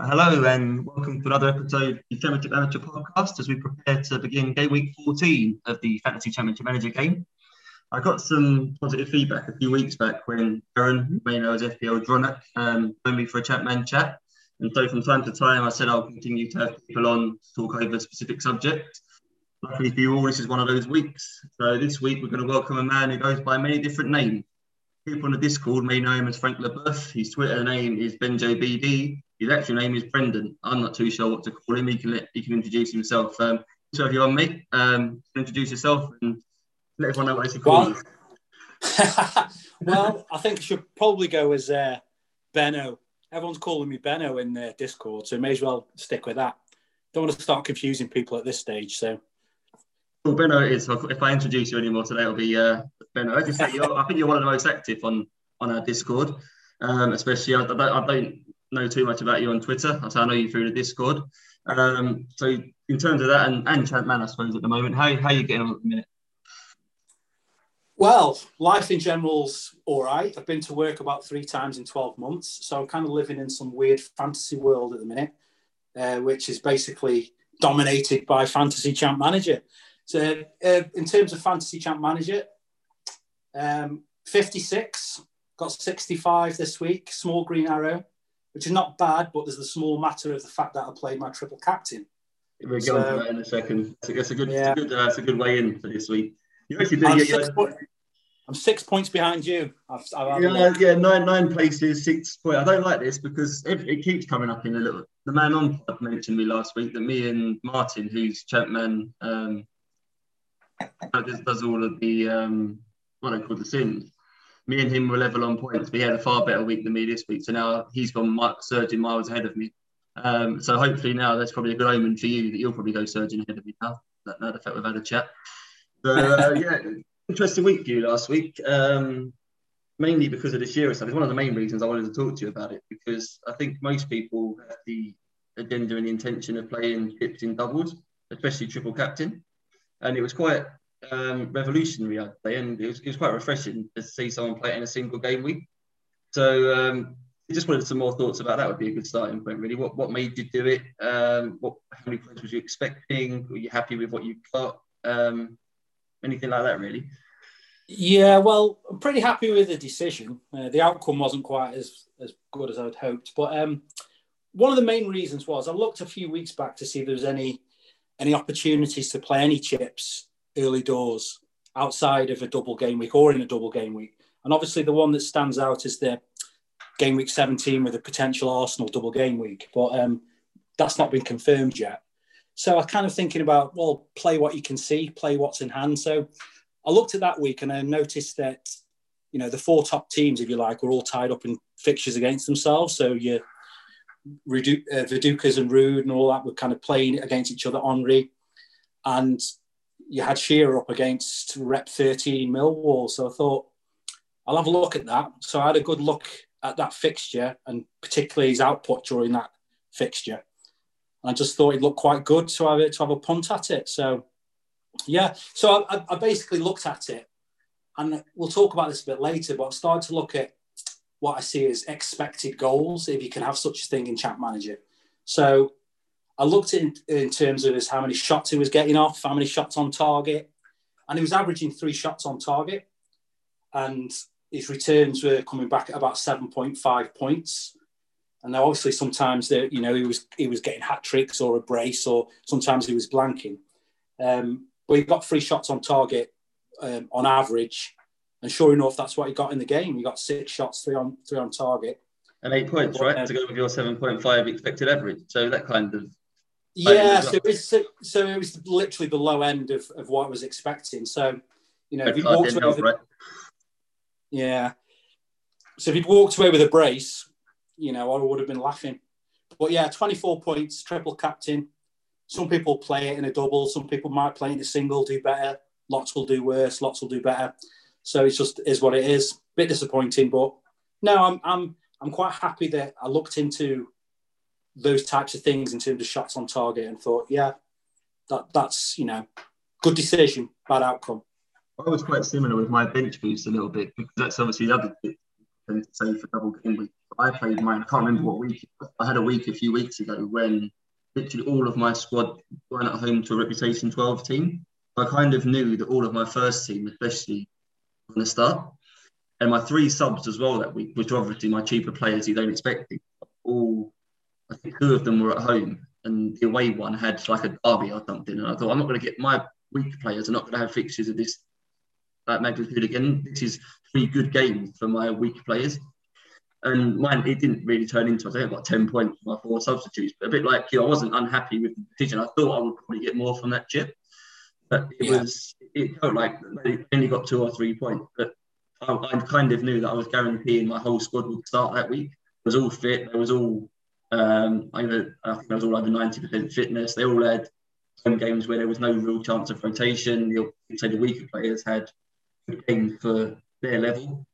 Hello and welcome to another episode of the Championship Amateur Podcast as we prepare to begin game week 14 of the Fantasy Championship Manager game. I got some positive feedback a few weeks back when Aaron, who may know as FPL Dronic, um, joined me for a chat man chat. And so from time to time, I said I'll continue to have people on to talk over specific subject. Luckily for you all, this is one of those weeks. So this week, we're going to welcome a man who goes by many different names. People on the Discord may know him as Frank Leboeuf. His Twitter name is BenjoBD. His actual name is Brendan. I'm not too sure what to call him. He can let, he can introduce himself. Um, so if you're on, mate, um, introduce yourself and let everyone know what he's called. Well, well, I think I should probably go as uh, Benno. Everyone's calling me Benno in the Discord, so may as well stick with that. Don't want to start confusing people at this stage. So, well, Benno is. If I introduce you anymore today, it'll be uh, Benno. As you say, I think you're one of the most active on on our Discord. Um, especially, I, I, don't, I don't know too much about you on Twitter. I know you through the Discord. Um, so in terms of that and, and Champman, I suppose at the moment, how how you getting on at the minute? Well, life in general's all right. I've been to work about three times in 12 months. So I'm kind of living in some weird fantasy world at the minute, uh, which is basically dominated by Fantasy Champ Manager. So uh, in terms of Fantasy Champ Manager, um, 56, got 65 this week, small green arrow which is not bad, but there's the small matter of the fact that I played my triple captain. We'll get on to that in a second. It's a good, yeah. it's a good, uh, it's a good way in for this week. You actually I'm, six point, I'm six points behind you. I've, I've yeah, yeah, nine nine places, six points. I don't like this because it, it, keeps coming up in a little. The man on mentioned me last week that me and Martin, who's Champman, um, does, does all of the um, what I call the sims me and him were level on points, but he had a far better week than me this week. So now he's gone surging miles ahead of me. Um, so hopefully now that's probably a good omen for you that you'll probably go surging ahead of me now. That now the fact we've had a chat. But uh, yeah, interesting week for you last week. Um, mainly because of the Shearer stuff. It's one of the main reasons I wanted to talk to you about it because I think most people have the agenda and the intention of playing chips in doubles, especially triple captain. And it was quite um, revolutionary, I'd say, and it was, it was, quite refreshing to see someone play it in a single game week. So um, just wanted some more thoughts about that. Would be a good starting point, really. What what made you do it? Um, what how many points was you expecting? Were you happy with what you got? Um, anything like that, really? Yeah, well, I'm pretty happy with the decision. Uh, the outcome wasn't quite as as good as I'd hoped, but um, one of the main reasons was I looked a few weeks back to see if there was any any opportunities to play any chips early doors outside of a double game week or in a double game week. And obviously, the one that stands out is the game week 17 with a potential Arsenal double game week. But um, that's not been confirmed yet. So I'm kind of thinking about, well, play what you can see, play what's in hand. So I looked at that week and I noticed that, you know, the four top teams, if you like, were all tied up in fixtures against themselves. So your uh, Vidukas and Ruud and all that were kind of playing against each other, Henry. And you had Shearer up against Rep 13 Millwall. So I thought, I'll have a look at that. So I had a good look at that fixture and particularly his output during that fixture. I just thought it looked quite good to have to have a punt at it. So yeah, so I, I basically looked at it, and we'll talk about this a bit later. But I started to look at what I see as expected goals, if you can have such a thing in Champ Manager. So I looked in, in terms of his, how many shots he was getting off, how many shots on target, and he was averaging three shots on target. And his returns were coming back at about 7.5 points. And now obviously sometimes that you know he was he was getting hat tricks or a brace or sometimes he was blanking. Um, but he got three shots on target um, on average, and sure enough, that's what he got in the game. He got six shots, three on three on target, and eight points, right, um, to go with your seven point five expected average. So that kind of yeah, so it was so it was literally the low end of, of what I was expecting. So, you know, if he walked away with, yeah. So if he'd walked away with a brace, you know, I would have been laughing. But yeah, 24 points, triple captain. Some people play it in a double. Some people might play in a single, do better. Lots will do worse. Lots will do better. So it's just is what it is. Bit disappointing, but no, I'm I'm I'm quite happy that I looked into those types of things in terms of shots on target and thought, yeah, that that's you know, good decision, bad outcome. I was quite similar with my bench boost a little bit because that's obviously the other to say for double game week. I played mine. I can't remember what week. I had a week a few weeks ago when literally all of my squad weren't at home to a reputation 12 team. I kind of knew that all of my first team, especially, were the start. And my three subs as well that week, which obviously my cheaper players you don't expect, all I think two of them were at home, and the away one had like a derby or something. And I thought I'm not going to get my weak players are not going to have fixtures of this that magnitude again. This is three good games for my weak players. And mine, it didn't really turn into, I think I got 10 points for my four substitutes. But a bit like you, I wasn't unhappy with the decision. I thought I would probably get more from that chip. But it yeah. was, it felt like they only got two or three points. But I, I, kind of knew that I was guaranteeing my whole squad would start that week. It was all fit. It was all, um, over, I think I was all over 90% fitness. They all had some games where there was no real chance of rotation. You'll say the weaker players had good games for their level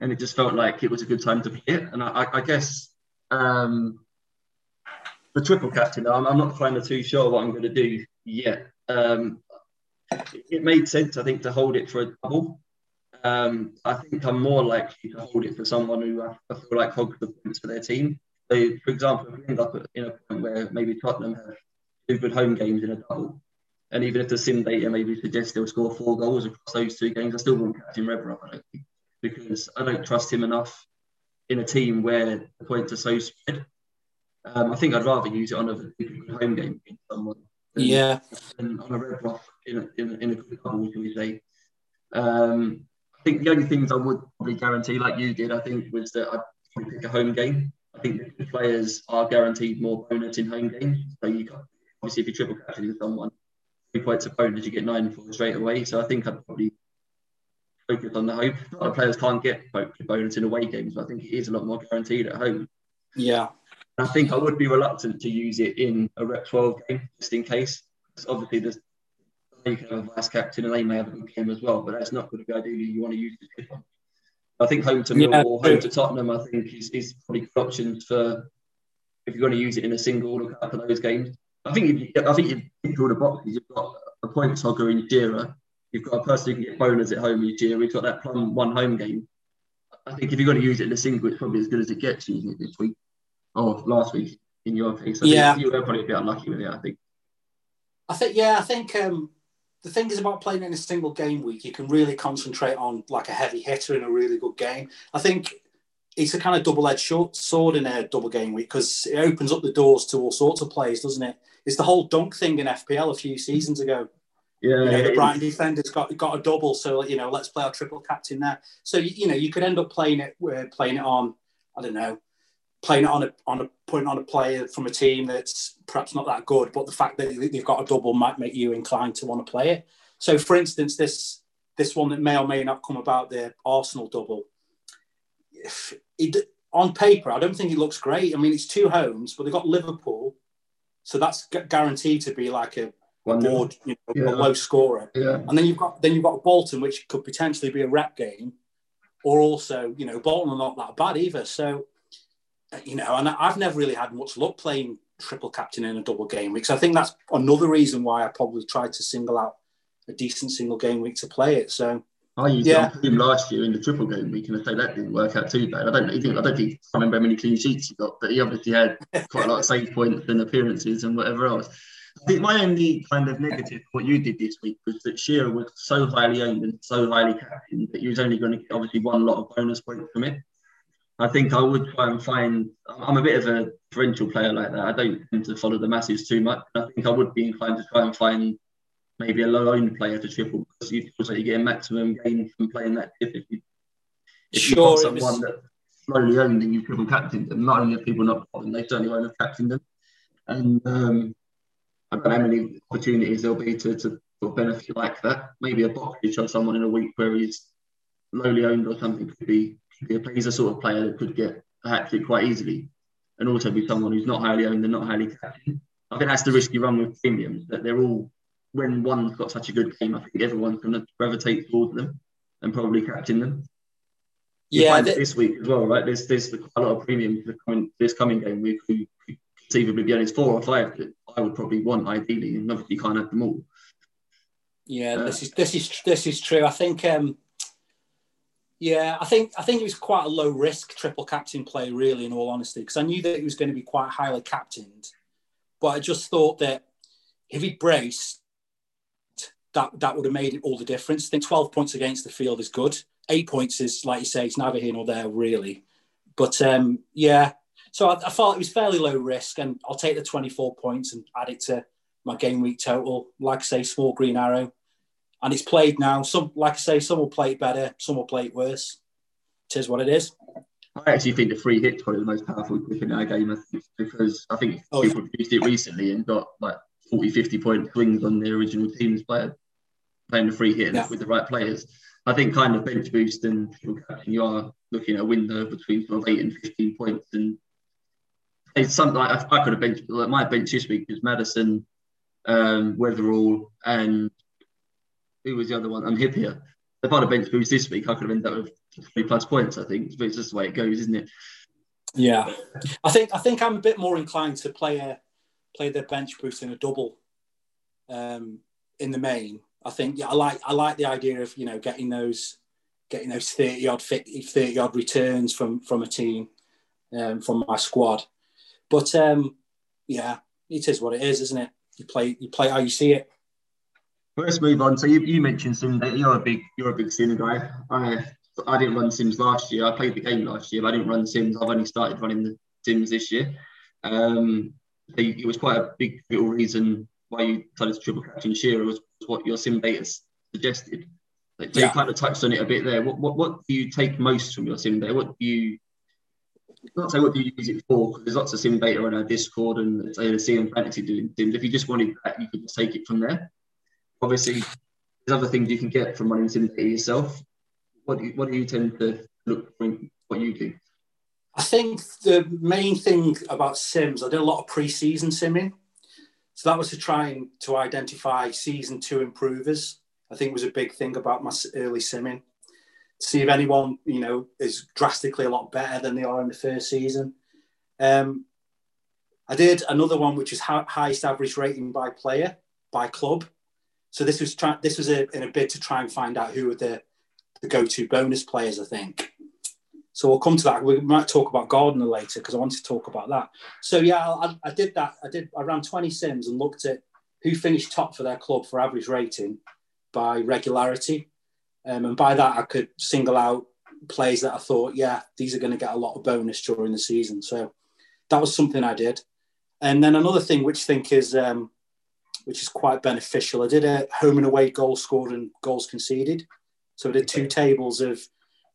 and it just felt like it was a good time to play it. And I, I guess um, the triple captain, I'm, I'm, not kind of too sure what I'm going to do yet. Um, it made sense, I think, to hold it for a double. Um, I think I'm more likely to hold it for someone who I, I feel like hogs the points for their team. So, for example, if we end up in a point where maybe Tottenham have two good home games in a double, and even if the sim data maybe suggests they'll score four goals across those two games, I still won't captain Rebrov, I don't think because I don't trust him enough in a team where the points are so spread. Um, I think I'd rather use it on a home game against someone. Than, yeah. Than on a Rebrov in a, in a, in a good double, shall we say. Um, I think the only things I would probably guarantee, like you did, I think, was that I'd probably pick a home game. I think the players are guaranteed more bonus in home games. So you got, obviously, if you triple captain with someone, three points of bonus, you get nine for straight away. So I think I'd probably focus on the home. A lot of players can't get bonus in away games, but I think it is a lot more guaranteed at home. Yeah. I think I would be reluctant to use it in a Rep 12 game just in case. Because Obviously, there's you can have a vice captain and they may have a good game as well, but that's not going to be ideally you want to use this one. I think home to Millwall, yeah. home to Tottenham, I think is, is probably good options for if you're going to use it in a single or a couple of those games. I think if you, I think you draw the boxes, you've got a points hogger in Jira. You've got a person who can get bonus at home each year. We've got that plum one home game. I think if you're going to use it in a single, it's probably as good as it gets using it this week or last week in your case. I yeah, you were probably a bit unlucky with it. I think. I think yeah. I think um, the thing is about playing in a single game week, you can really concentrate on like a heavy hitter in a really good game. I think it's a kind of double-edged sword in a double game week because it opens up the doors to all sorts of plays, doesn't it? It's the whole dunk thing in FPL a few seasons ago. Yeah, you know, the Brighton defender's got got a double, so you know, let's play our triple captain there. So you know, you could end up playing it, uh, playing it on, I don't know, playing it on a on a putting on a player from a team that's perhaps not that good, but the fact that they've got a double might make you inclined to want to play it. So, for instance, this this one that may or may not come about, the Arsenal double. If it, on paper, I don't think it looks great. I mean, it's two homes, but they've got Liverpool, so that's guaranteed to be like a board, you know, yeah. a low scorer. Yeah. And then you've got then you've got Bolton, which could potentially be a rep game, or also you know Bolton are not that bad either. So Uh, you know, and I've never really had much luck playing triple captain in a double game week. So I think that's another reason why I probably tried to single out a decent single game week to play it. So. Oh, I used yeah. him last year in the triple game week, and I say that didn't work out too bad. I don't, think I don't think I remember how many clean sheets he got, but he obviously had quite a lot of save points and appearances and whatever else. I think my only kind of negative what you did this week was that Shearer was so highly owned and so highly captained that he was only going to get obviously one lot of bonus points from it. I think I would try and find. I'm a bit of a differential player like that. I don't tend to follow the masses too much. I think I would be inclined to try and find maybe a low owned player to triple because you feel like you get a maximum gain from playing that tip if you if sure, you got someone was... that slowly owned and you triple captained them. Not only have people not got them, they certainly won't have captained them. And um, I don't know how many opportunities there'll be to, to benefit like that. Maybe a box or someone in a week where he's lowly owned or something could be, could be a, he's a sort of player that could get a hat trick quite easily and also be someone who's not highly owned and not highly captained. I think that's the risk you run with premiums, that they're all, when one's got such a good game, I think everyone's going to gravitate towards them and probably captain them. You yeah, this week as well, right? There's there's quite a lot of premiums coming this coming game week who conceivably be honest, four or five that I would probably want ideally, and obviously you can't have them all. Yeah, uh, this is this is this is true. I think um, Yeah, I think I think it was quite a low risk triple captain play, really, in all honesty, because I knew that he was going to be quite highly captained, but I just thought that if he braced, that that would have made it all the difference. I think twelve points against the field is good. Eight points is, like you say, it's neither here nor there, really. But um, yeah, so I, I thought it was fairly low risk, and I'll take the twenty-four points and add it to my game week total. Like I say, small green arrow and it's played now. Some, like I say, some will play it better, some will play it worse. It is what it is. I actually think the free hit's probably the most powerful grip in our game because I think oh, people yeah. used it recently and got like 40, 50 point swings on the original team's player playing the free hit yeah. with the right players. I think kind of bench boost and you are looking at a window between sort of eight and 15 points. And it's something like I, could have benched, like my bench this week was Maddison, um, Wetherall, and who was the other one? And Hyypiä. If I'd have bench boost this week, I could have ended up with three plus points. I think, but it's just the way it goes, isn't it? Yeah, I think I think I'm a bit more inclined to play a play the bench boost in a double. Um, in the main, I think yeah, I like I like the idea of you know getting those getting those thirty odd 50, 30 odd returns from from a team um, from my squad. But um, yeah, it is what it is, isn't it? You play you play how you see it. Let's move on. So you, you mentioned Sim that you're a big you're a big Sim guy. I I didn't run Sims last year. I played the game last year, but I didn't run Sims. I've only started running the Sims this year. Um, it was quite a big little reason why you decided to triple captain Shearer was what your sim data suggested. So yeah. you kind of touched on it a bit there. What, what what do you take most from your sim data? What do you not say what do you use it for? Because there's lots of sim data on our Discord and say the and Fantasy doing sims. If you just wanted that, you could just take it from there obviously there's other things you can get from running Sim yourself. What do you, what do you tend to look for what you do? I think the main thing about Sims, I did a lot of pre-season simming. So that was to try and to identify season two improvers. I think was a big thing about my early simming. See if anyone, you know, is drastically a lot better than they are in the first season. Um, I did another one, which is highest average rating by player by club. So this was try, this was a, in a bid to try and find out who were the, the go-to bonus players. I think. So we'll come to that. We might talk about Gardner later because I wanted to talk about that. So yeah, I, I, did that. I did. I ran 20 sims and looked at who finished top for their club for average rating by regularity, um, and by that I could single out players that I thought, yeah, these are going to get a lot of bonus during the season. So that was something I did. And then another thing, which I think is um, which is quite beneficial. I did a home and away goal scored and goals conceded. So I did two tables of,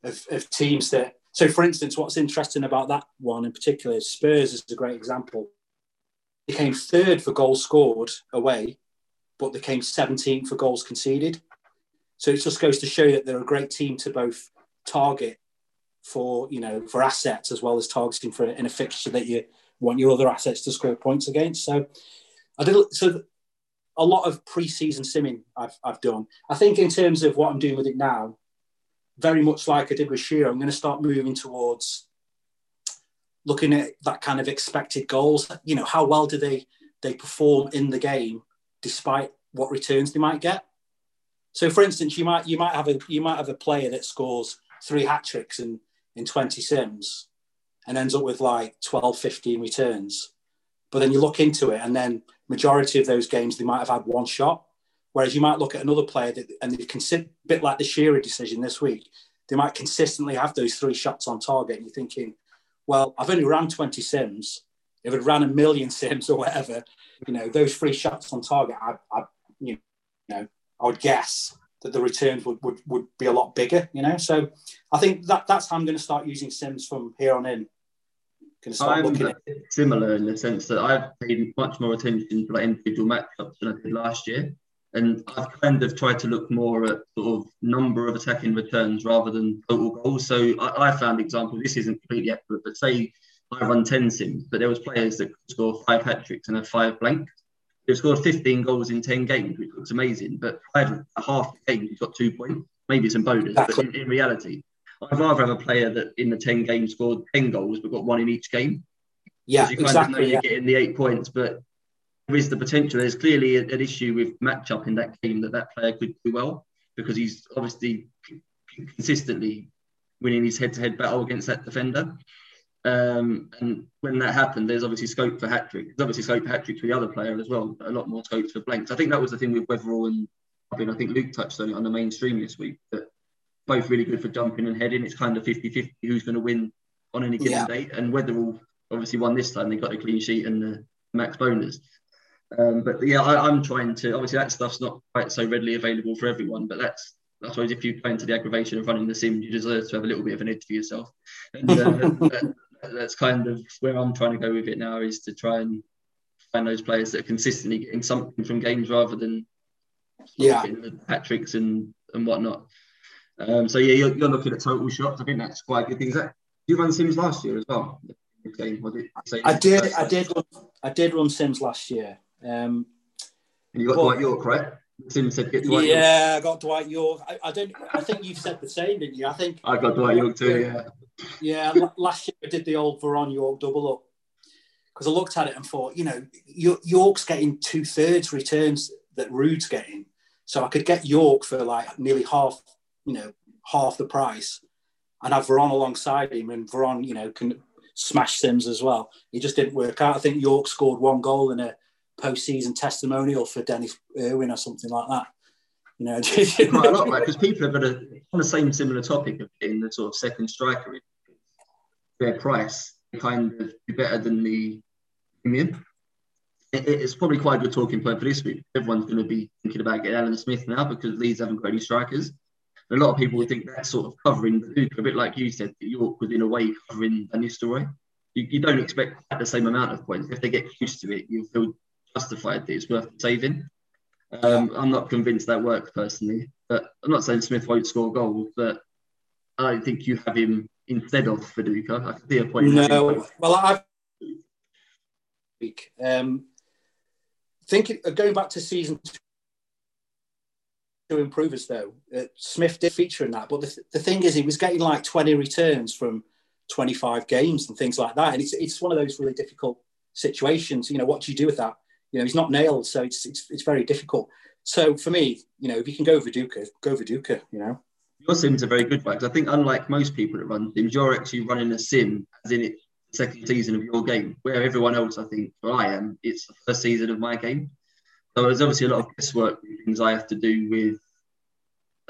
of, of teams that. So, for instance, what's interesting about that one in particular is Spurs is a great example. They came third for goals scored away, but they came 17th for goals conceded. So it just goes to show that they're a great team to both target for you know for assets as well as targeting for in a fixture that you want your other assets to score points against. So I did so a lot of pre-season simming I've, I've done. I think in terms of what I'm doing with it now, very much like I did with Shearer, I'm going to start moving towards looking at that kind of expected goals. You know, how well do they they perform in the game despite what returns they might get? So, for instance, you might you might have a you might have a player that scores three hat tricks in in 20 sims and ends up with like 12, 15 returns. But then you look into it, and then majority of those games they might have had one shot. Whereas you might look at another player that, and they can sit a bit like the Shearer decision this week. They might consistently have those three shots on target. And you're thinking, well, I've only ran 20 sims. If I'd ran a million sims or whatever, you know, those three shots on target, I, I you know, I would guess that the returns would, would, would be a lot bigger, you know. So I think that that's how I'm going to start using sims from here on in can start I'm looking at similar in the sense that I've paid much more attention to like individual matchups than I did last year. And I've kind of tried to look more at sort of number of attacking returns rather than total goals. So I, I found example, this isn't completely accurate, but say I run 10 sims, but there was players that could score five hat tricks and have five blank. They've scored 15 goals in 10 games, which looks amazing. But i five, half the game, he's got two points, maybe some bonus. But in, in reality, I'd rather have a player that in the 10 games scored 10 goals but got one in each game. Yeah, you exactly. Kind of you're getting the eight points, but there is the potential. There's clearly an issue with matchup in that game that that player could do well because he's obviously consistently winning his head-to-head battle against that defender. Um, and when that happened, there's obviously scope for hat trick. There's obviously scope for hat trick for the other player as well. A lot more scope for blanks. I think that was the thing with Wetherall and I mean, I think Luke touched on it on the mainstream this week. That both really good for jumping and heading. It's kind of 50-50 who's going to win on any given yeah. day. And Wetherall obviously won this time. They got a clean sheet and the max bonus. Um, but yeah, I, am trying to. Obviously, that stuff's not quite so readily available for everyone. But that's I suppose if you play into the aggravation of running the sim, you deserve to have a little bit of an edge for yourself. And uh, that, that's kind of where I'm trying to go with it now is to try and find those players that are consistently getting something from games rather than yeah hat tricks and and whatnot. Um, so yeah, you're, you're, looking at total shots. I think that's quite a good thing. Is that you ran sims last year as well? Game, was it? I did. I did. Run, I did run sims last year. Um, and you got but, Dwight Yorke, right? Sim said get Dwight Yeah, Yorke. I got Dwight Yorke. I, I, don't. I think you've said the same, didn't you? I think I got Dwight Yorke too. Yeah. Yeah. last year I did the old Veron Yorke double up because I looked at it and thought, you know, Yorke's getting two thirds returns that Ruud's getting, so I could get Yorke for like nearly half, you know, half the price, and have Veron alongside him, and Veron, you know, can smash Sims as well. It just didn't work out. I think Yorke scored one goal in a post-season testimonial for Dennis Irwin or something like that. You know, quite a lot, right? Because people have got a on the same similar topic of getting the sort of second striker, their price kind of be better than the premium. It, it's probably quite a good talking point for this week. Everyone's going to be thinking about getting Alan Smith now because Leeds haven't got any strikers. A lot of people would think that's sort of covering the Duke, a bit like you said, that Yorke was in a way covering Van Nistelrooy. You, you don't expect the same amount of points. If they get used to it, you feel justified that it's worth saving. Um, I'm not convinced that works personally, but I'm not saying Smith won't score goals, but I don't think you have him instead of Viduka. I can see a point. No, well, I've um, thinking going back to season two improvers though, uh, Smith did feature in that, but the, the thing is, he was getting like 20 returns from 25 games and things like that, and it's it's one of those really difficult situations. You know, what do you do with that? you know, he's not nailed, so it's it's, it's very difficult. So for me, you know, if you can go Viduka, go Viduka, you know. Your sim's a very good one because I think unlike most people that run sims, you're actually running a sim as in it second season of your game, where everyone else, I think, where I am, it's the first season of my game. So there's obviously a lot of guesswork things I have to do with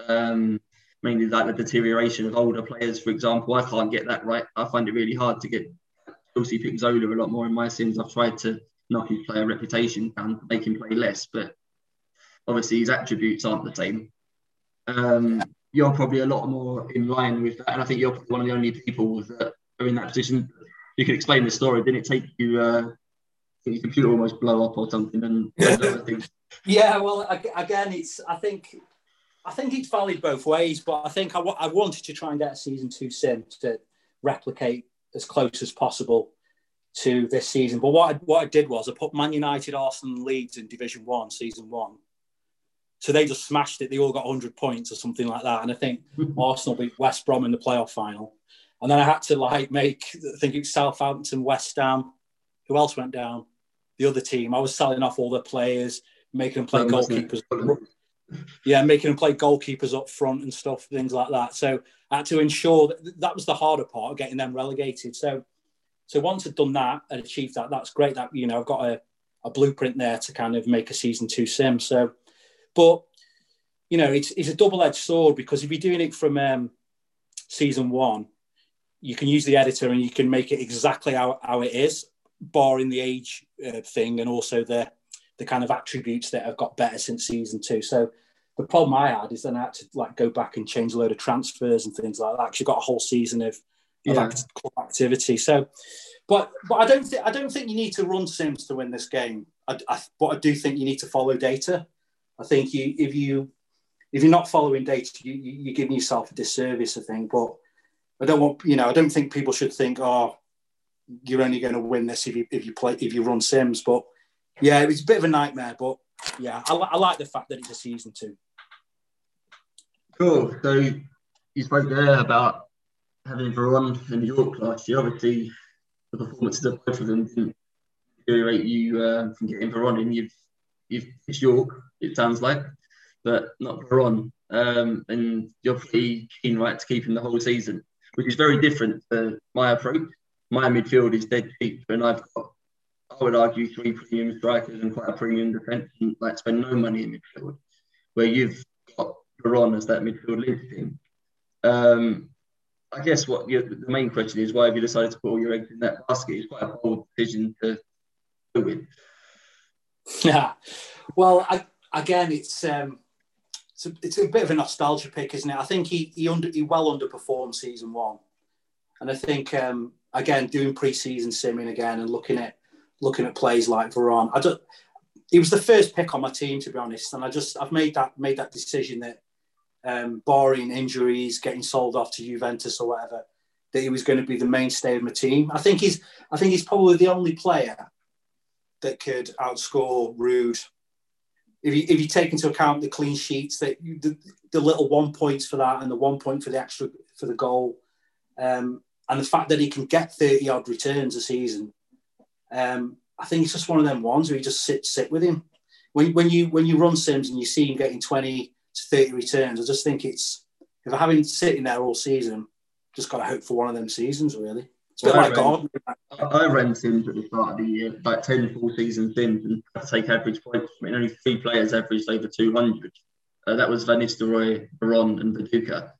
um, mainly like the deterioration of older players, for example. I can't get that right. I find it really hard to get Chelsea pick Zola a lot more in my sims. I've tried to knock his player reputation down, make him play less. But obviously, his attributes aren't the same. Um, you're probably a lot more in line with that, and I think you're one of the only people that are in that position. You can explain the story. Didn't it take you? Uh, your computer almost blow up or something? And yeah, well, again, it's. I think. I think it's valid both ways, but I think I, w- I wanted to try and get a season two sim to replicate as close as possible to this season. But what I, what I did was I put Man United, Arsenal, Leeds in Division One, Season One. So they just smashed it. They all got 100 points or something like that. And I think Arsenal beat West Brom in the playoff final. And then I had to like make, I think it's Southampton, West Ham. Who else went down? The other team. I was selling off all the players, making them play goalkeepers. Yeah, making them play goalkeepers up front and stuff, things like that. So I had to ensure that that was the harder part, of getting them relegated. So so once I've done that and achieved that, that's great. That you know, I've got a, a blueprint there to kind of make a season two sim. So, but you know, it's it's a double edged sword because if you're doing it from um, season one, you can use the editor and you can make it exactly how, how it is, barring the age uh, thing and also the the kind of attributes that have got better since season two. So the problem I had is then I had to like go back and change a load of transfers and things like that. You've got a whole season of of yeah. act- activity. So, but but I don't think I don't think you need to run sims to win this game. I, I, but I do think you need to follow data. I think you if you if you're not following data, you, you, are giving yourself a disservice. I think, but I don't want you know I don't think people should think oh you're only going to win this if you if you play if you run sims. But yeah, it's a bit of a nightmare. But yeah, I, I like the fact that it's a season two. Cool. So you spoke there about having Veron and York last year, obviously the performances of both of them didn't deteriorate you uh, from getting Veron in. You've you've it's Yorke, it sounds like, but not Veron. Um, and you're pretty keen, right, to keep him the whole season. which is very different to my approach. My midfield is dead cheap, and I've got, I would argue, three premium strikers and quite a premium defence, and like spend no money in midfield. Where you've got Veron as that midfield linchpin. Um, I guess what the main question is why have you decided to put all your eggs in that basket? It's quite a bold decision to do with. Yeah, well, I, again, it's um, it's a, it's a bit of a nostalgia pick, isn't it? I think he he, under, he well underperformed season one, and I think um, again doing preseason simming again and looking at looking at plays like Veron, I don't. He was the first pick on my team, to be honest, and I just I've made that made that decision that, um, barring injuries, getting sold off to Juventus or whatever, that he was going to be the mainstay of my team. I think he's I think he's probably the only player that could outscore Ruud if you, if you take into account the clean sheets, that the, the little one points for that and the one point for the extra for the goal, um, and the fact that he can get thirty odd returns a season, um, I think it's just one of them ones where you just sit sit with him. When when you when you run Sims and you see him getting twenty to thirty returns, I just think it's if I haven't sitting there all season, just got to hope for one of them seasons really. It's a bit well, like. I ran Sims at the start of the year, like 10 full season Sims, and to take average points. I mean, only three players averaged over 200. Uh, that was Van Nistelrooy, Veron, and Viduka.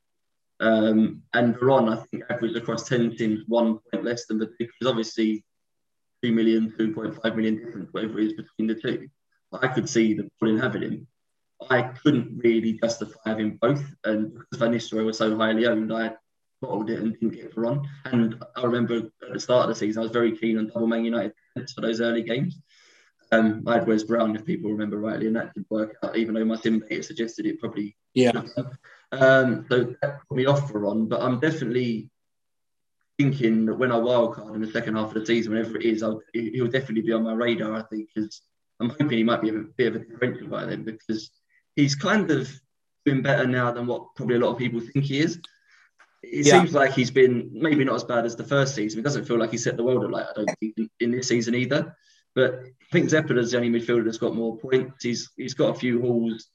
Um, and Veron, I think, averaged across 10 teams, one point less than Viduka. There's obviously 2 million, 2.5 million difference, whatever it is between the two. But I could see the in having him. I couldn't really justify having both. And because Van Nistelrooy was so highly owned, I bottled it and didn't get Veron. And I remember at the start of the season, I was very keen on double Man United for those early games. Um, I had Wes Brown, if people remember rightly, and that didn't work out, even though my sim suggested it probably. Yeah. Um, so that put me off Veron, but I'm definitely thinking that when I wildcard in the second half of the season, whenever it is, I'll, he'll definitely be on my radar, I think, because I'm hoping he might be a bit of a differential by then because he's kind of doing better now than what probably a lot of people think he is it yeah. seems like he's been maybe not as bad as the first season. It doesn't feel like he set the world alight. I don't think in this season either. But I think Zeppela's the only midfielder that's got more points. He's he's got a few hauls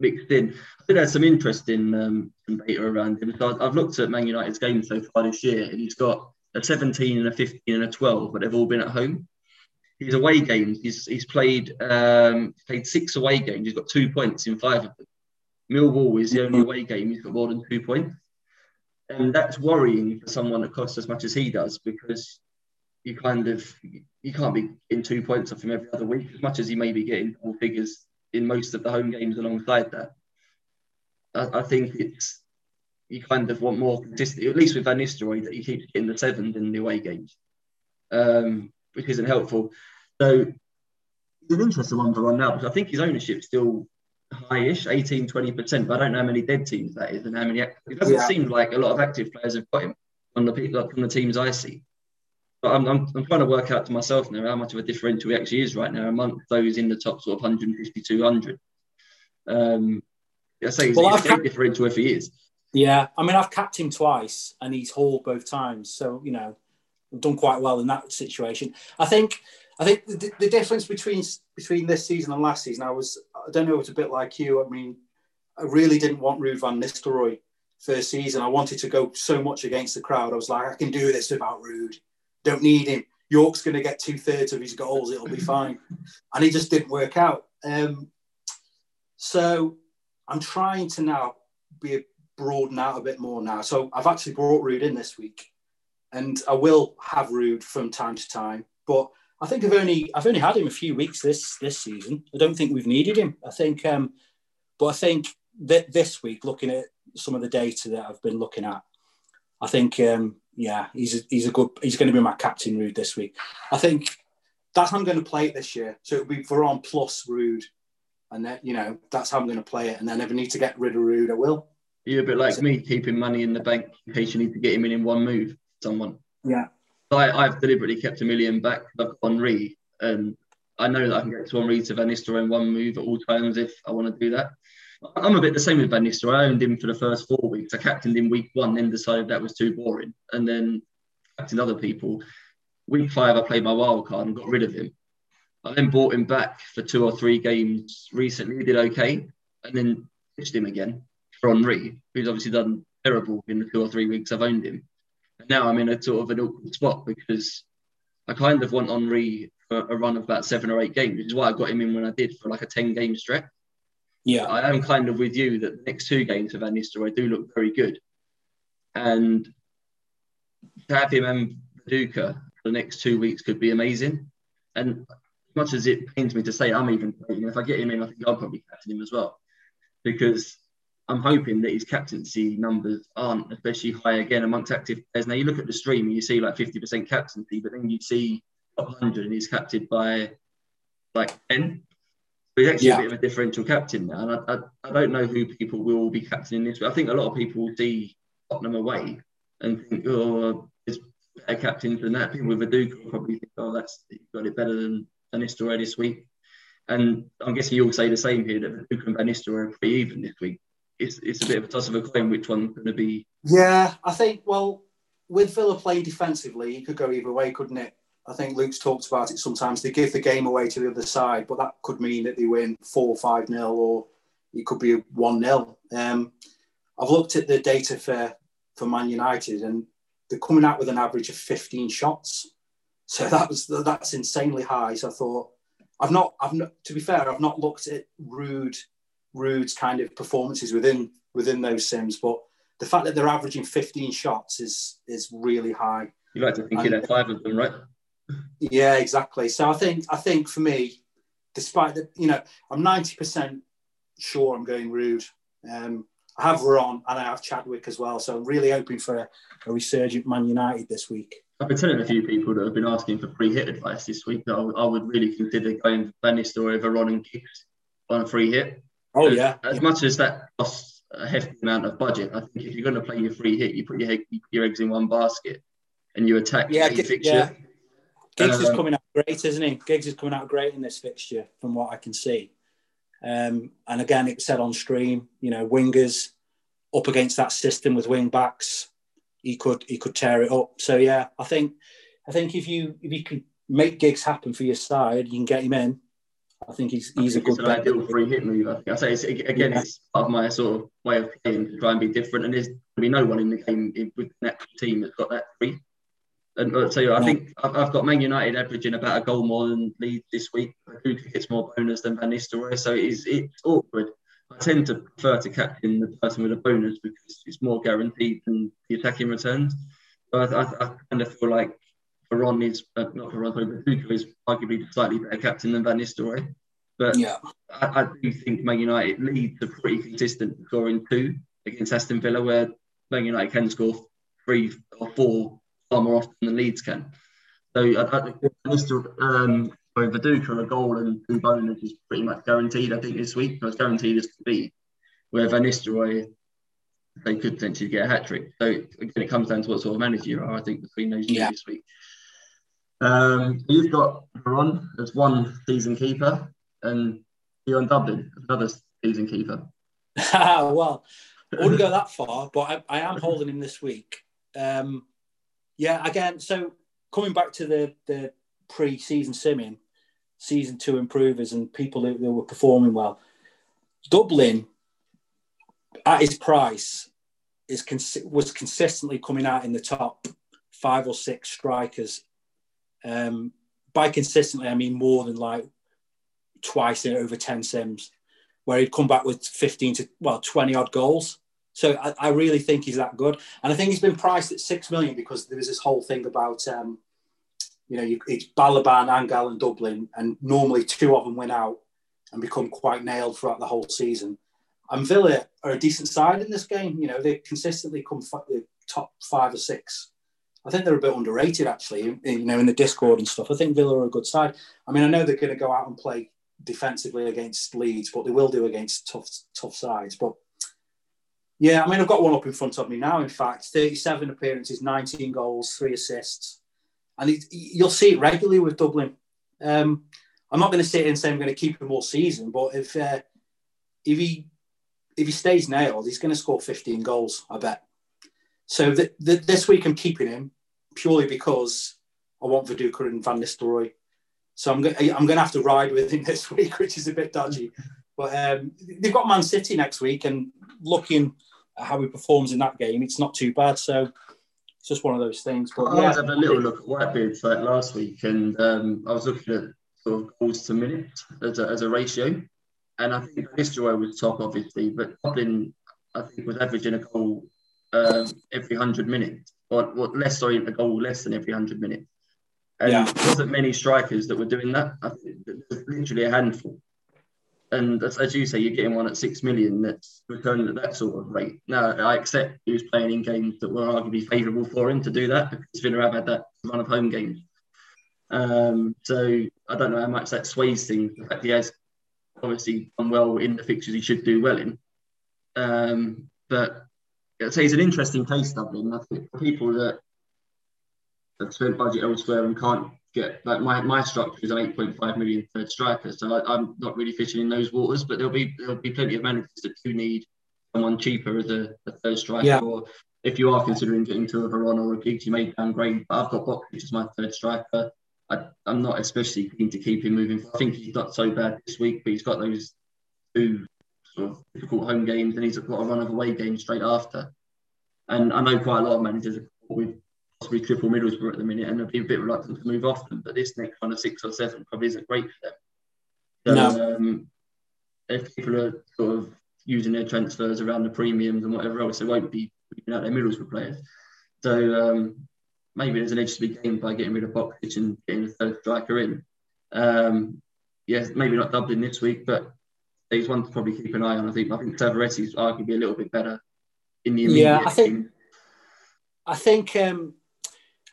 mixed in. I think there's some interesting um, data around him. So I've looked at Man United's games so far this year, and he's got a 17 and a 15 and a 12, but they've all been at home. His away games, he's he's played um, played six away games. He's got two points in five of them. Millwall is the only away game he's got more than two points and that's worrying for someone that costs as much as he does because you kind of you can't be getting two points off him every other week as much as he may be getting all figures in most of the home games alongside that. I, I think it's you kind of want more consistency, at least with Van Nistelrooy, that he keeps getting the seventh in the away games, um, which isn't helpful. So it's an interesting one to run now because I think his ownership still high-ish, 18, 20%, but I don't know how many dead teams that is and how many active. It doesn't yeah. seem like a lot of active players have got him on the people from the teams I see. But I'm, I'm, I'm, trying to work out to myself now how much of a differential he actually is right now among those in the top sort of 150, 200. Um, I say he's, well, a differential if he is. Yeah, I mean, I've capped him twice and he's hauled both times. So, you know, I've done quite well in that situation. I think I think the, the difference between between this season and last season, I was I don't know, it's a bit like you. I mean, I really didn't want Ruud van Nistelrooy first season. I wanted to go so much against the crowd. I was like, I can do this without Ruud. Don't need him. Yorke's going to get two thirds of his goals. It'll be fine. And it just didn't work out. Um, so I'm trying to now be broaden out a bit more now. So I've actually brought Ruud in this week, and I will have Ruud from time to time. But I think I've only I've only had him a few weeks this this season. I don't think we've needed him. I think, um, but I think that this week, looking at some of the data that I've been looking at, I think, um, yeah, he's a, he's a good. He's going to be my captain, Ruud, this week. I think that's how I'm going to play it this year. So it'll be Veron plus Ruud, and then you know that's how I'm going to play it. And then if I need to get rid of Ruud, I will. You're a bit like me, keeping money in the bank in case you need to get him in in one move. Someone. Yeah. I, have deliberately kept a million back. I've got Henry, and I know that I can get to Henry to Van Nistelrooy in one move at all times if I want to do that. I'm a bit the same with Van Nistelrooy. I owned him for the first four weeks. I captained him week one, then decided that was too boring, and then captained other people. Week five, I played my wild card and got rid of him. I then bought him back for two or three games recently. He did okay, and then pitched him again for Henry, who's obviously done terrible in the two or three weeks I've owned him. And now I'm in a sort of an awkward spot because I kind of want Henry for a run of about seven or eight games, which is why I got him in when I did for like a 10 game stretch. Yeah. I am kind of with you that the next two games of Van Nistelrooy do look very good. And to have him and Duca the next two weeks could be amazing. And as much as it pains me to say, I'm even if I get him in, I think I'll probably captain him as well. Because I'm hoping that his captaincy numbers aren't especially high again amongst active players. Now you look at the stream and you see like 50% captaincy, but then you see 100 and he's captained by like 10. So he's actually yeah. a bit of a differential captain now. And I, I, I, don't know who people will be captaining this. But I think a lot of people will see Tottenham away and think, oh, there's better captains than that. People with a Duke will probably think, oh, that's got it better than Van Nistelrooy this week. And I'm guessing you'll say the same here that Duke and Van Nistelrooy are pretty even this week. It's, it's a bit of a toss of a coin which one's going to be. Yeah, I think, well, with Villa playing defensively, it could go either way, couldn't it? I think Luke's talked about it sometimes. They give the game away to the other side, but that could mean that they win 4 or 5 nil, or it could be 1 nil. Um, I've looked at the data for, for Man United, and they're coming out with an average of 15 shots. So that was that's insanely high. So I thought I've not I've not to be fair I've not looked at Ruud Ruud's kind of performances within within those sims, but the fact that they're averaging 15 shots is is really high. You like to think you had five of them, right? Yeah, exactly. So I think I think for me, despite that, you know, I'm 90% sure I'm going Ruud. Um, I have Veron and I have Chadwick as well. So I'm really hoping for a, a resurgent Man United this week. I've been telling a few people that have been asking for free hit advice this week that I, I would really consider going for Van Nistelrooy over Ron and Giggs on a free hit. Oh yeah. As yeah. much as that costs a hefty amount of budget, I think if you're going to play your free hit, you put your, your eggs in one basket and you attack yeah, the fixture. Yeah. Giggs um, is coming out great, isn't he? Giggs is coming out great in this fixture, from what I can see. Um, and again, it said on stream, you know, wingers up against that system with wing backs, he could he could tear it up. So yeah, I think I think if you if you can make Giggs happen for your side, you can get him in. I think he's he's a good. It's an ideal free hit move. I think I say it's, again, yeah. it's part of my sort of way of playing to try and be different. And there's going to be no one in the game in, with actual team that's got that free. And uh, so I think I've got Man United averaging about a goal more than Leeds this week. Who gets more bonus than Van Nistelrooy? So it's, it's awkward. I tend to prefer to captain the person with a bonus because it's more guaranteed than the attacking returns. But I, I, I kind of feel like Veron is uh, not Veron, but Duca is arguably slightly better captain than Van Nistelrooy. But yeah. I, I, do think Man United Leeds are pretty consistent scoring two against Aston Villa, where Man United can score three or four far more often than Leeds can. So I, I think Mr. Um, Viduka a goal and two bonus is pretty much guaranteed. I think this week, as guaranteed as could be. Where Van Nistelrooy, they could potentially get a hat trick. So again, it comes down to what sort of manager you are. I think between those two yeah. this week. Um, you've got Veron as one season keeper, and Dion Dublin as another season keeper. well, I wouldn't go that far, but I, I am holding him this week. Um, yeah, again, so coming back to the the pre-season simming, season two improvers and people who, who were performing well, Dublin at his price is was consistently coming out in the top five or six strikers. Um, by consistently, I mean more than like twice in over 10 sims, where he'd come back with 15 to, well, 20 odd goals. So I, I, really think he's that good, and I think he's been priced at six million because there was this whole thing about, um, you know, you, it's Balaban, Angel, and Dublin, and normally two of them win out and become quite nailed throughout the whole season. And Villa are a decent side in this game. You know, they consistently come f- the top five or six. I think they're a bit underrated, actually. You know, in the Discord and stuff. I think Villa are a good side. I mean, I know they're going to go out and play defensively against Leeds, but they will do against tough, tough sides. But yeah, I mean, I've got one up in front of me now. In fact, 37 appearances, 19 goals, three assists, and it, you'll see it regularly with Dublin. Um, I'm not going to sit and say I'm going to keep him all season, but if uh, if he if he stays nailed, he's going to score 15 goals. I bet. So the, the, this week I'm keeping him purely because I want Viduka and Van Nistelrooy. So I'm, go- I'm going to have to ride with him this week, which is a bit dodgy. But um, they've got Man City next week, and looking how he performs in that game, it's not too bad. So it's just one of those things. But I was having a little look at Whitebeard's like last week, and um, I was looking at sort of goals to minutes as a, as a ratio, and I think Nistelrooy was top, obviously, but Dublin, I think, was averaging a goal um, every hundred minutes, or, or less, sorry, a goal less than every hundred minutes. And yeah. there wasn't many strikers that were doing that. I think literally a handful. And as, as, you say, you're getting one at six million that's returning at that sort of rate. Now, I accept he was playing in games that were arguably favourable for him to do that because Villarreal had that run of home games. Um, so I don't know how much that sways things. The fact he has obviously done well in the fixtures he should do well in. Um, but I'd say it's an interesting case, Dublin. I think people that have spent budget elsewhere and can't get like my, my structure is an 8.5 million third striker, so I, am not really fishing in those waters. But there'll be there'll be plenty of managers that do need someone cheaper as a, a third striker. Yeah. Or if you are considering getting to a Veron or a Giggs, you may downgrade. But I've got Boksic as my third striker. I, am not especially keen to keep him moving. I think he's not so bad this week, but he's got those two sort of difficult home games, and he's got a run of away games straight after. And I know quite a lot of managers with possibly triple Middlesbrough at the minute, and they'll be a bit reluctant to move off them. But this next one of six or seven probably isn't great for them. So, no. um, if people are sort of using their transfers around the premiums and whatever else, they won't be keeping out their Middlesbrough players. So um, maybe there's an edge to be gained by getting rid of Boksic and getting a third striker in. Um, yeah, maybe not Dublin this week, but there's one to probably keep an eye on. I think I think Tavares arguably a little bit better in the immediate yeah. I think team. I think um,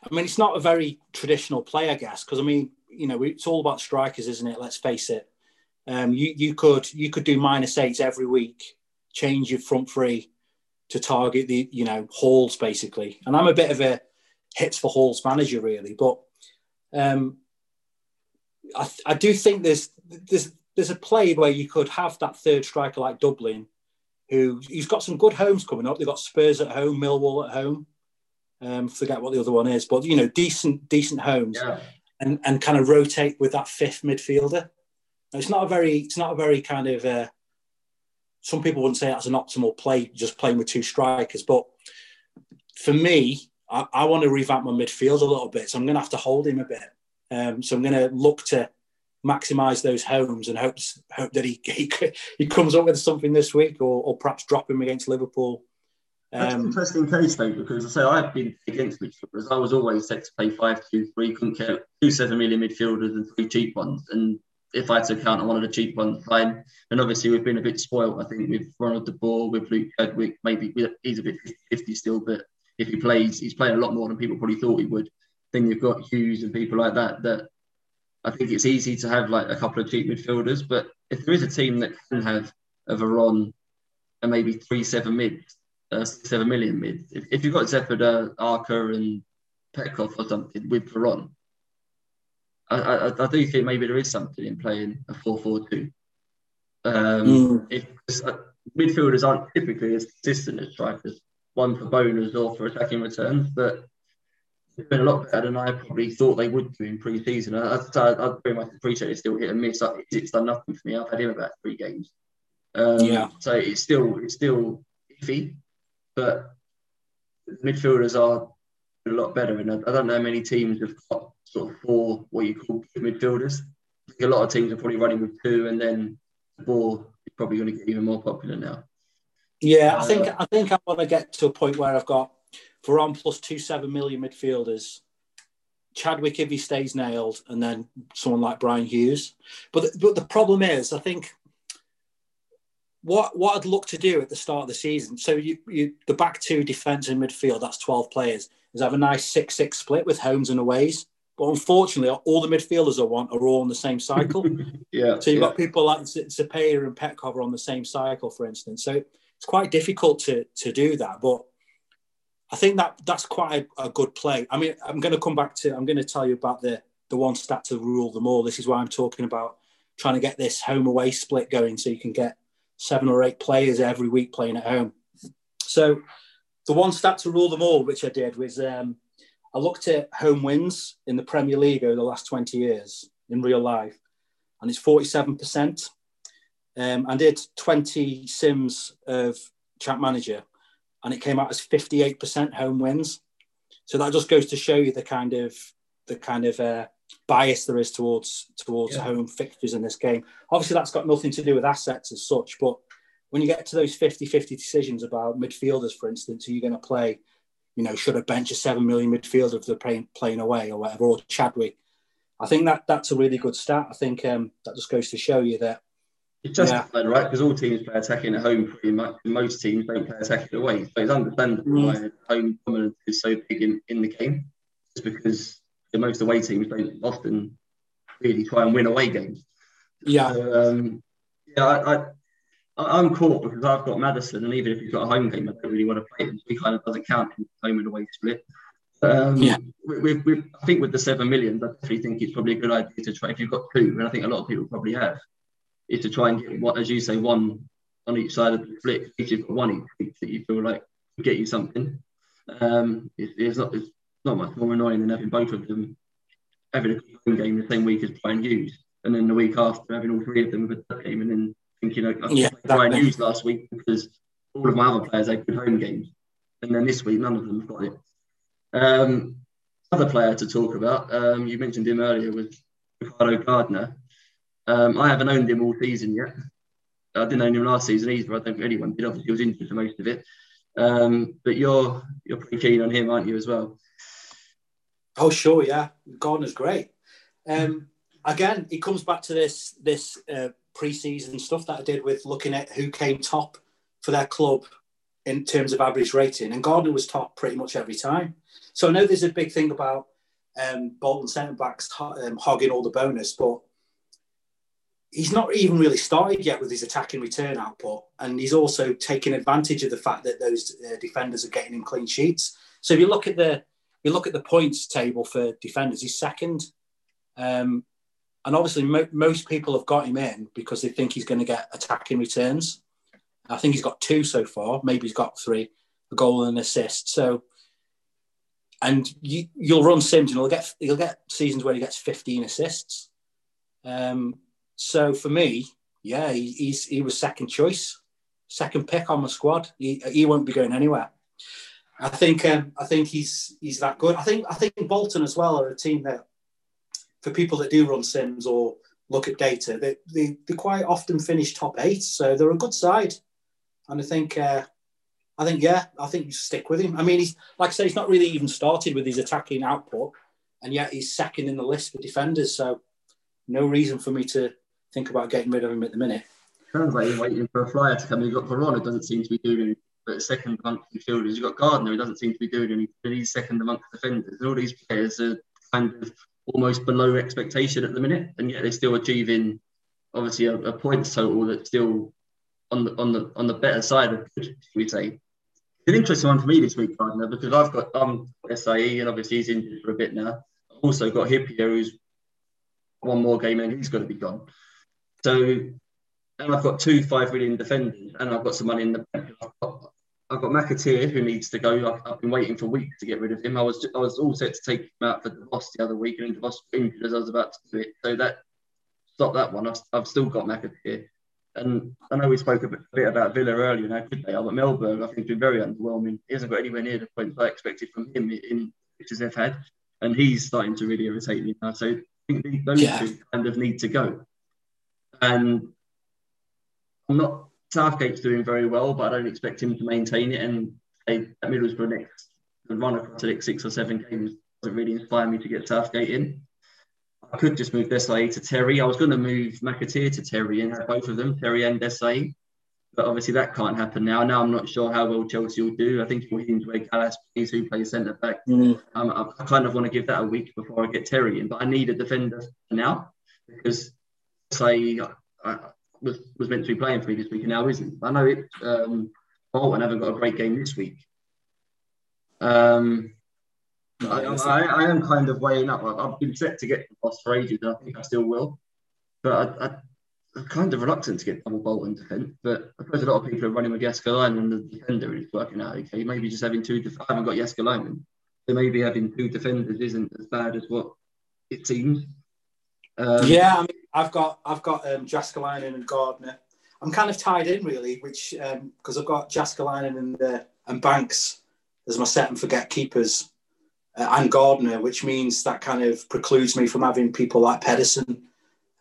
I mean, it's not a very traditional play, I guess, because I mean, you know, it's all about strikers, isn't it? Let's face it. Um, you you could you could do minus eights every week, change your front three to target the you know hauls basically. And I'm a bit of a hits for hauls manager really, but um, I, I do think there's there's there's a play where you could have that third striker like Dublin, who he's got some good homes coming up. They've got Spurs at home, Millwall at home. Um, forget what the other one is, but you know, decent, decent homes, yeah. and and kind of rotate with that fifth midfielder. It's not a very, it's not a very kind of. Uh, some people wouldn't say that's an optimal play, just playing with two strikers. But for me, I, I want to revamp my midfield a little bit, so I'm going to have to hold him a bit. Um, so I'm going to look to maximise those homes and hope hope that he, he he comes up with something this week, or, or perhaps drop him against Liverpool that's um, an interesting case though, because I say I've been against midfielders. I was always set to play five two three, couldn't care two seven million midfielders and three cheap ones. And if I had to count on one of the cheap ones, fine. And obviously we've been a bit spoiled, I think, with Ronald de Boer, with Luke Chadwick. Maybe he's a bit 50 still, but if he plays, he's playing a lot more than people probably thought he would. Then you've got Hughes and people like that. That I think it's easy to have like a couple of cheap midfielders, but if there is a team that can have a Veron and maybe three seven mids uh, seven million mid. If, if you've got Zepeda, Arca, and Petkov or something with Veron, I, I, I, do think maybe there is something in playing a 4 4 2. Um, mm. If uh, midfielders aren't typically as consistent as strikers, one for bonus or for attacking returns, but they've been a lot better than I probably thought they would do in pre season. I, I, I very much appreciate it's still hit and miss. It's done nothing for me. I've had him about three games. Um, yeah. So it's still it's still iffy but midfielders are a lot better. And I don't know many teams have got sort of four what you call midfielders. I think a lot of teams are probably running with two, and then the ball is probably going to get even more popular now. Yeah, I think uh, I think I want to get to a point where I've got Veron plus two seven million midfielders. Chadwick if he stays nailed, and then someone like Bryan Hughes. But but the problem is, I think what what I'd look to do at the start of the season. So you, you the back two defence and midfield, that's twelve players, is have a nice six six split with homes and aways. But unfortunately, all the midfielders I want are all on the same cycle. yeah. So you've yeah. got people like Zapata and Petkov are on the same cycle, for instance. So it's quite difficult to to do that. But I think that that's quite a, a good play. I mean, I'm going to come back to. I'm going to tell you about the the one stat to rule them all. This is why I'm talking about trying to get this home away split going, so you can get seven or eight players every week playing at home. So the one stat to rule them all, which I did, was um, I looked at home wins in the Premier League over the last 20 years in real life, and it's 47%. Um, I did 20 sims of Champ Manager, and it came out as 58% home wins. So that just goes to show you the kind of the kind of uh, bias there is towards towards yeah. home fixtures in this game. Obviously, that's got nothing to do with assets as such, but when you get to those 50-50 decisions about midfielders, for instance, are you going to play, you know, should a bench a seven million midfielder if they're playing, playing away or whatever, or Chadwick? I think that that's a really good start. I think um, that just goes to show you that it's justified, yeah. right? Because all teams play attacking at home pretty much. Most teams don't play attacking away. So it's understandable mm. why home dominance is so big in, in the game. It's because the most away teams don't often really try and win away games. Yeah. So, um, yeah, I, I, I'm caught because I've got Madison, and even if he's got a home game, I don't really want to play him. He kind of doesn't count in home and away split. Um, yeah. We, we, I think with the seven million, I definitely think it's probably a good idea to try. If you've got two, and I think a lot of people probably have, is to try and get what, as you say, one on each side of the split. If you've got one each that you feel like get you something, um, it, it's not it's not much more annoying than having both of them having a home game the same week as Bryan Hughes, and then the week after having all three of them with a game, and then thinking, I yeah, Bryan Hughes last week because all of my other players had good home games, and then this week none of them have got it. Um, other player to talk about, um, you mentioned him earlier, was Ricardo Gardner. Um, I haven't owned him all season yet. I didn't own him last season either. I don't think anyone did. Obviously, he was injured for most of it. Um, but you're you're pretty keen on him, aren't you, as well? Oh, sure, yeah. Gardner's great. Um, again, it comes back to this this uh, pre-season stuff that I did with looking at who came top for their club in terms of average rating, and Gardner was top pretty much every time. So I know there's a big thing about um, Bolton centre backs um, hogging all the bonus, but he's not even really started yet with his attacking return output, and he's also taking advantage of the fact that those uh, defenders are getting in clean sheets. So if you look at the you look at the points table for defenders, he's second, um, and obviously mo- most people have got him in because they think he's going to get attacking returns. I think he's got two so far. Maybe he's got three, a goal and an assist. So, and you, will run Sims, and he'll get he'll get seasons where he gets 15 assists. Um, so for me, yeah, he, he's he was second choice, second pick on the squad. He, he won't be going anywhere. I think um, I think he's he's that good. I think I think Bolton as well are a team that, for people that do run sims or look at data, they, they, they quite often finish top eight. So they're a good side, and I think uh, I think yeah, I think you stick with him. I mean, he's like I say, he's not really even started with his attacking output, and yet he's second in the list for defenders. So no reason for me to think about getting rid of him at the minute. Sounds like you're waiting for a flyer to come. You've got Verona, doesn't seem to be doing. But second amongst midfielders, you've got Gardner, who doesn't seem to be doing anything. He's second amongst defenders. And all these players are kind of almost below expectation at the minute, and yet they're still achieving obviously a, a points total that's still on the on the on the better side of good, we say. It's an interesting one for me this week, Gardner, because I've got um Desailly and obviously he's injured for a bit now. I've also got Hyypiä, who's one more game and he's going to be gone. So, and I've got two five million defenders, and I've got some money in the bank. I've got, McAteer who needs to go. I've, I've, been waiting for weeks to get rid of him. I was I was all set to take him out for the boss the other week, and the boss injured as I was about to do it. So that stop that one. I've, I've still got McAteer. And I know we spoke a bit, a bit about Villa earlier and how good they are, but Mellberg, I think, has been very underwhelming. He hasn't got anywhere near the points I expected from him in pictures they've had. And he's starting to really irritate me now. So I think those yeah. two kind of need to go. And I'm not Southgate's doing very well, but I don't expect him to maintain it. And say at Middlesbrough next run across the next six or seven games doesn't really inspire me to get Southgate in. I could just move Desailly to Terry. I was going to move McAteer to Terry and have both of them, Terry and Desailly. But obviously that can't happen now. Now I'm not sure how well Chelsea will do. I think it will hinge where Gallas plays, who plays centre back. Mm. Um, I kind of want to give that a week before I get Terry in. But I need a defender now because say I, was was meant to be playing for me this week and now isn't. I know it. Um, Bolton haven't got a great game this week. Um, I, I, I, am kind of weighing up. I've, I've been set to get the boss for ages, and I think I still will. But I, I, I'm kind of reluctant to get double Bolton defence. But I suppose a lot of people are running with Jääskeläinen and the defender is working out okay. Maybe just having two. Def- I haven't got Jääskeläinen, so maybe having two defenders isn't as bad as what it seems. Um, yeah, I mean, I've got I've got um, Jääskeläinen and Gardner. I'm kind of tied in really, which because um, I've got Jääskeläinen in the and Banks as my set and forget keepers, uh, and Gardner, which means that kind of precludes me from having people like Pedersen.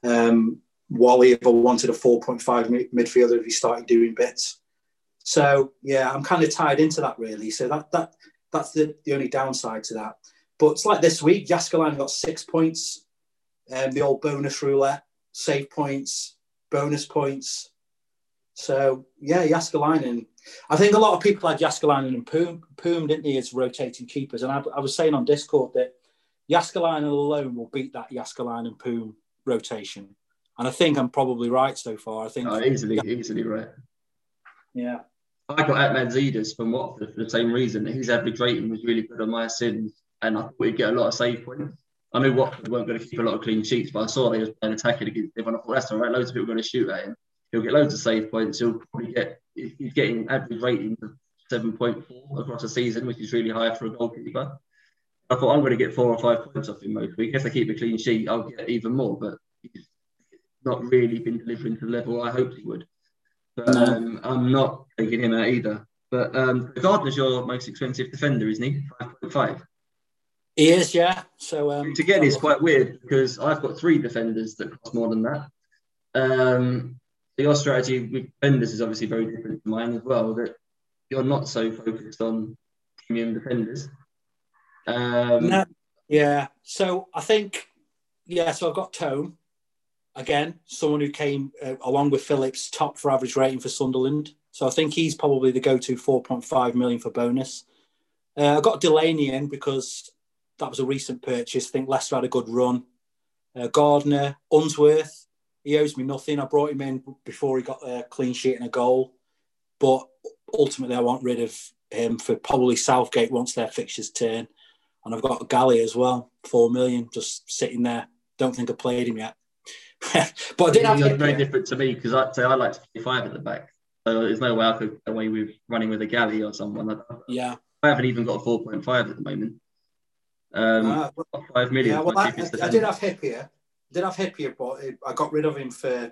Um, Wally, if I wanted a 4.5 midfielder, if he started doing bits. So yeah, I'm kind of tied into that really. So that that that's the, the only downside to that. But it's like this week, Jääskeläinen got six points. Um, the old bonus roulette, save points, bonus points. So yeah, Jääskeläinen. I think a lot of people had Jääskeläinen and Poom, Poom didn't he, as rotating keepers. And I, I was saying on Discord that Jääskeläinen alone will beat that Jääskeläinen and Poom rotation. And I think I'm probably right so far. I think oh, easily, yeah. easily right. Yeah. I got Atmanzidas from Watford for the same reason. His average rating was really good on my Sims, and I thought he'd get a lot of save points. I knew Watford weren't going to keep a lot of clean sheets, but I saw they were playing attacking against him, and I thought that's all right. Loads of people are going to shoot at him. He'll get loads of save points. He'll probably get he's getting average rating of seven point four across the season, which is really high for a goalkeeper. I thought I'm going to get four or five points off him most week. If I keep a clean sheet, I'll get even more. But he's not really been delivering to the level I hoped he would. But um, I'm not taking him out either. But um, Gardner's your most expensive defender, isn't he? 5.5. He is, yeah. So um, to get is quite weird because I've got three defenders that cost more than that. Um, your strategy with defenders is obviously very different to mine as well. That you're not so focused on premium defenders. Um, no, yeah. So I think, yeah. So I've got Thome again, someone who came uh, along with Phillips top for average rating for Sunderland. So I think he's probably the go-to 4.5 million for bonus. Uh, I got Delaney in because that was a recent purchase. I think Leicester had a good run. Uh, Gardner, Unsworth, he owes me nothing. I brought him in before he got a clean sheet and a goal, but ultimately I want rid of him for probably Southgate once their fixtures turn. And I've got Galley as well, four million, just sitting there. Don't think I played him yet. but I did have very different to me because I say I like to play five at the back. So there's no way I could get away with running with a galley or someone. Yeah. I haven't even got a 4.5 at the moment. Um, uh, well, five million. Yeah, well, I, I, did have Hyypiä. Did have Hyypiä, but I got rid of him for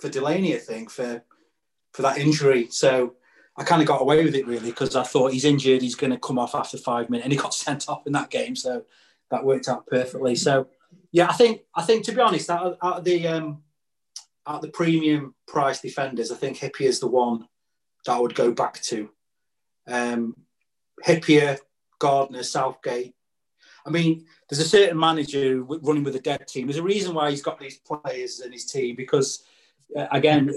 for Delaney, I think, for for that injury. So I kind of got away with it really because I thought he's injured, he's going to come off after five minutes, and he got sent off in that game. So that worked out perfectly. So yeah, I think I think to be honest, out of, out of the um, out of the premium price defenders, I think Hyypiä is the one that I would go back to. Um, Hyypiä, Gardner, Southgate. I mean, there's a certain manager running with a dead team. There's a reason why he's got these players in his team because, uh, again,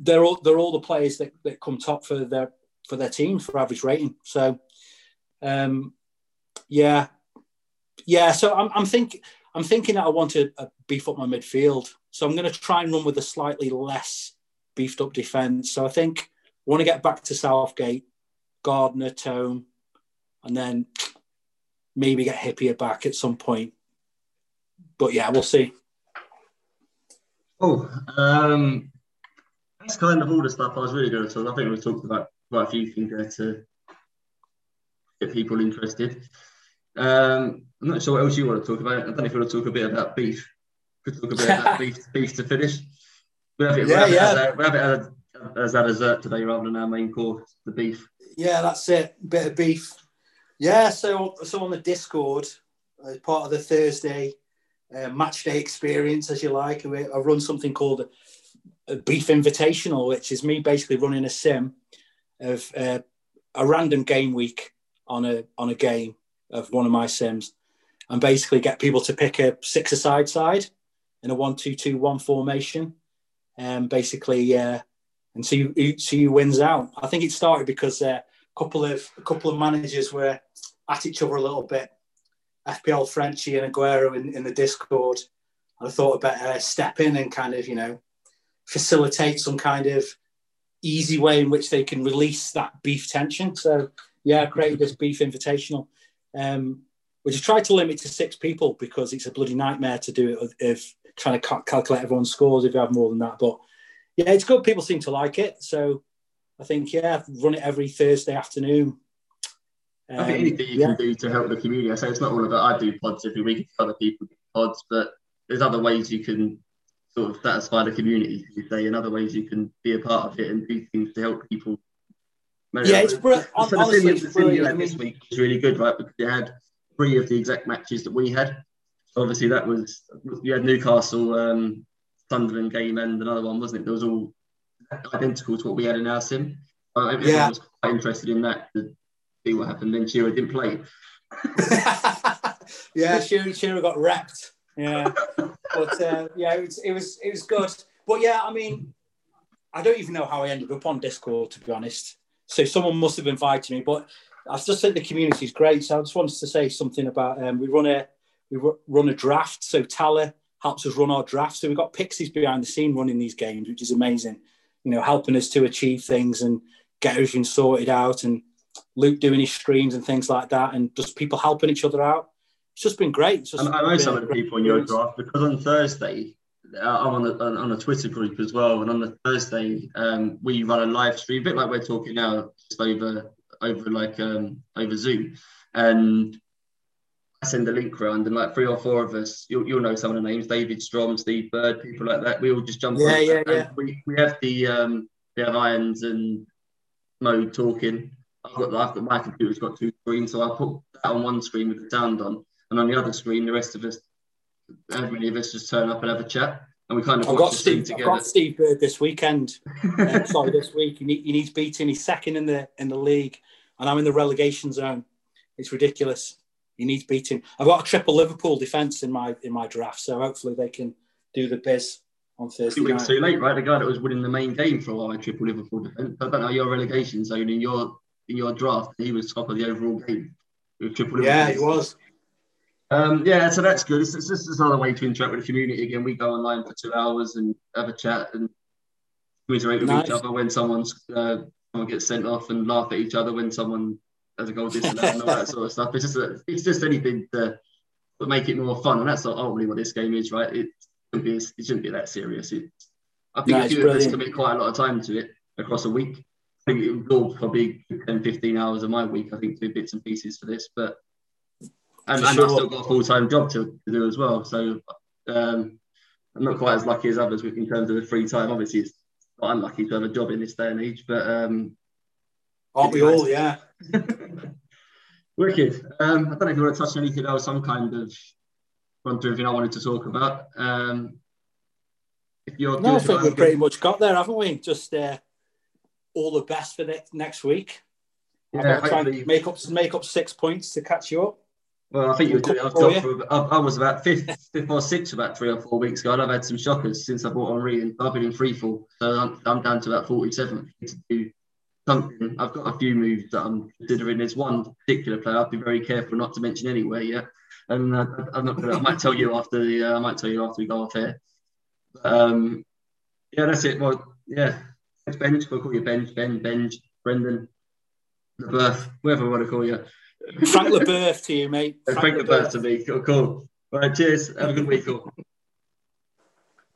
they're all they're all the players that, that come top for their for their team for average rating. So, um, yeah, yeah. So I'm, I'm thinking I'm thinking that I want to uh, beef up my midfield. So I'm going to try and run with a slightly less beefed up defence. So I think I want to get back to Southgate, Gardner, Thome, and then maybe get Hyypiä back at some point. But yeah, we'll see. Oh, um, that's kind of all the stuff I was really going to talk. I think we talked about quite a few things there to get people interested. Um, I'm not sure what else you want to talk about. I don't know if you want to talk a bit about beef. Could talk a bit about beef, beef to finish. We have it, yeah, we have yeah. It as, we have it as, as a dessert today rather than our main course, the beef. Yeah, that's it. Bit of beef. Yeah, so so on the Discord, as part of the Thursday uh, match day experience, as you like, I run something called a, Beef Invitational, which is me basically running a sim of uh, a random game week on a on a game of one of my sims and basically get people to pick a six-a-side side in a one-two-two-one formation, and um, basically, uh, and see who, see who wins out. I think it started because uh, couple of a couple of managers were at each other a little bit. FPL Frenchy and Aguero in, in the Discord. I thought I'd better step in and kind of, you know, facilitate some kind of easy way in which they can release that beef tension. So yeah, I created this beef invitational um, which I tried to limit to six people because it's a bloody nightmare to do it if trying to calculate everyone's scores if you have more than that. But yeah, it's good. People seem to like it. So I think, yeah, run it every Thursday afternoon. Um, I think anything you yeah. can do to help the community. I say it's not all about I do pods every week, for other people do pods, but there's other ways you can sort of satisfy the community, you say, and other ways you can be a part of it and do things to help people yeah, it's br- on, so honestly, the it's scene, the scene brilliant. Mean, this week was really good, right? Because you had three of the exact matches that we had. So obviously, that was you had Newcastle, um, Sunderland game, and another one, wasn't it? There was all identical to what we had in our sim. Uh, everyone Yeah. was quite interested in that to see what happened. Then Shearer didn't play. yeah, Shearer, Shearer got wrecked. Yeah, but uh, yeah, it was it was it was good. But yeah, I mean, I don't even know how I ended up on Discord to be honest. So someone must have invited me, but I just think the community is great. So I just wanted to say something about um, we run a we ru- run a draft. So Tala helps us run our draft. So we've got pixies behind the scene running these games, which is amazing. You know, helping us to achieve things and get everything sorted out, and Luke doing his streams and things like that, and just people helping each other out. It's just been great. Just I know some of the people in your draft because on Thursday, uh, I'm on, the, on a Twitter group as well, and on the Thursday um, we run a live stream, a bit like we're talking now, just over over like um, over Zoom, and send a link around, and like three or four of us, you'll, you'll know some of the names: David Strom, Steve Bird, people like that. We all just jump Yeah, on. yeah, and yeah. We, we have the um, we have Irons and Mo talking. I've got I've got my computer's got two screens, so I put that on one screen with the sound on, and on the other screen, the rest of us, how many of us just turn up and have a chat, and we kind of I've got Steve. I've together. got Steve Bird this weekend. Uh, sorry, this week. He, need, he needs beating. He's second in the in the league, and I'm in the relegation zone. It's ridiculous. He needs beating. I've got a triple Liverpool defence in my in my draft, so hopefully they can do the biz on Thursday Two weeks too late, right? The guy that was winning the main game for a while, triple Liverpool defence. I don't know your relegation zone in your in your draft. He was top of the overall game with triple. Yeah, he was. Um, yeah, so that's good. It's, it's just another way to interact with the community again. We go online for two hours and have a chat and commiserate with Nice. each other when someone's uh, someone gets sent off and laugh at each other when someone has a goal disallowed and all that sort of stuff. It's just a, it's just anything to, to make it more fun, and that's ultimately what this game is, right? It shouldn't be it shouldn't be that serious. It, I think No, a it's few of us brilliant. commit quite a lot of time to it across a week. I think it would go probably 10, 15 hours of my week, I think, to do bits and pieces for this. But and, and sure. I've still got a full time job to, to do as well. So um, I'm not quite as lucky as others in terms of the free time. Obviously, it's not unlucky to have a job in this day and age, but um, Aren't we all? Yeah. wicked. Um, I don't know if you want to touch on anything else. Some kind of run through everything I wanted to talk about. Um, if you're No, I think we've pretty much got there, haven't we? Just uh, all the best for the next week. Yeah, to try and make up make up six points to catch you up. Well, I think you were doing. I, was Oh, top I, I was about fifth, fifth or sixth about three or four weeks ago, and I've had some shockers since I bought Henry, and I've been in free fall, so I'm, I'm down to about 47th to do something. I've got a few moves that I'm considering. There's one particular player I've been very careful not to mention anywhere yet, and uh, I'm not gonna. I might tell you after the. Uh, I might tell you after we go off air. But, um, yeah, that's it. Well, yeah, it's Benj. We'll call you Benj, Ben, Benj, Brendan, the birth, whoever we want to call you. Frank Leboeuf to you, mate. Frank the birth to me. Cool, cool. All right, cheers. Have a good week, all.